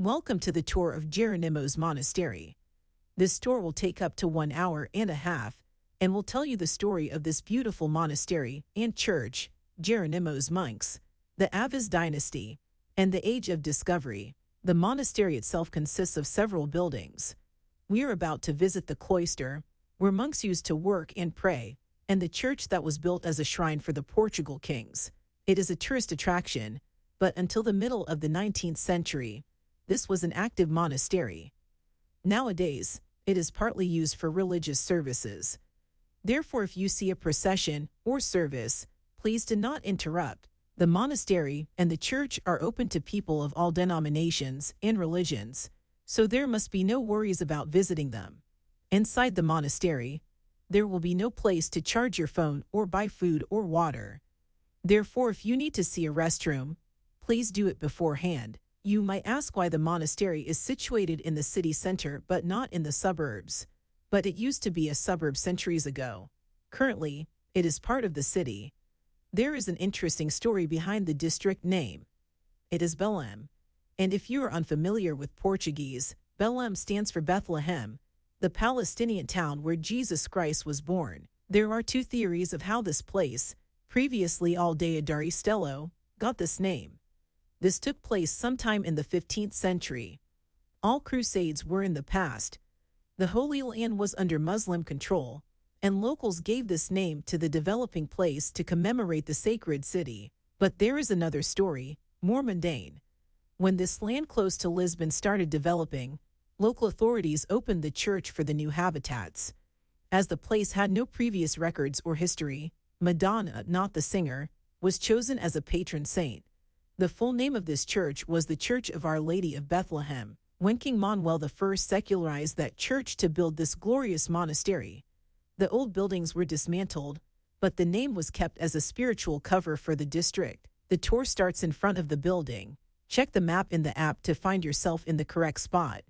Welcome to the tour of Jeronimos Monastery. This tour will take up to one hour and a half and will tell you the story of this beautiful monastery and church, Jeronimos monks, the Aviz dynasty, and the Age of Discovery. The monastery itself consists of several buildings. We are about to visit the cloister, where monks used to work and pray, and the church that was built as a shrine for the Portugal kings. It is a tourist attraction, but until the middle of the 19th century, this was an active monastery. Nowadays, it is partly used for religious services. Therefore, if you see a procession or service, please do not interrupt. The monastery and the church are open to people of all denominations and religions, so there must be no worries about visiting them. Inside the monastery, there will be no place to charge your phone or buy food or water. Therefore, if you need to see a restroom, please do it beforehand. You might ask why the monastery is situated in the city center but not in the suburbs. But it used to be a suburb centuries ago. Currently, it is part of the city. There is an interesting story behind the district name. It is Belém. And if you are unfamiliar with Portuguese, Belém stands for Bethlehem, the Palestinian town where Jesus Christ was born. There are two theories of how this place, previously Aldeia do Estelo, got this name. This took place sometime in the 15th century. All crusades were in the past. The Holy Land was under Muslim control, and locals gave this name to the developing place to commemorate the sacred city. But there is another story, more mundane. When this land close to Lisbon started developing, local authorities opened the church for the new habitats. As the place had no previous records or history, Madonna, not the singer, was chosen as a patron saint. The full name of this church was the Church of Our Lady of Bethlehem. When King Manuel I secularized that church to build this glorious monastery, the old buildings were dismantled, but the name was kept as a spiritual cover for the district. The tour starts in front of the building. Check the map in the app to find yourself in the correct spot.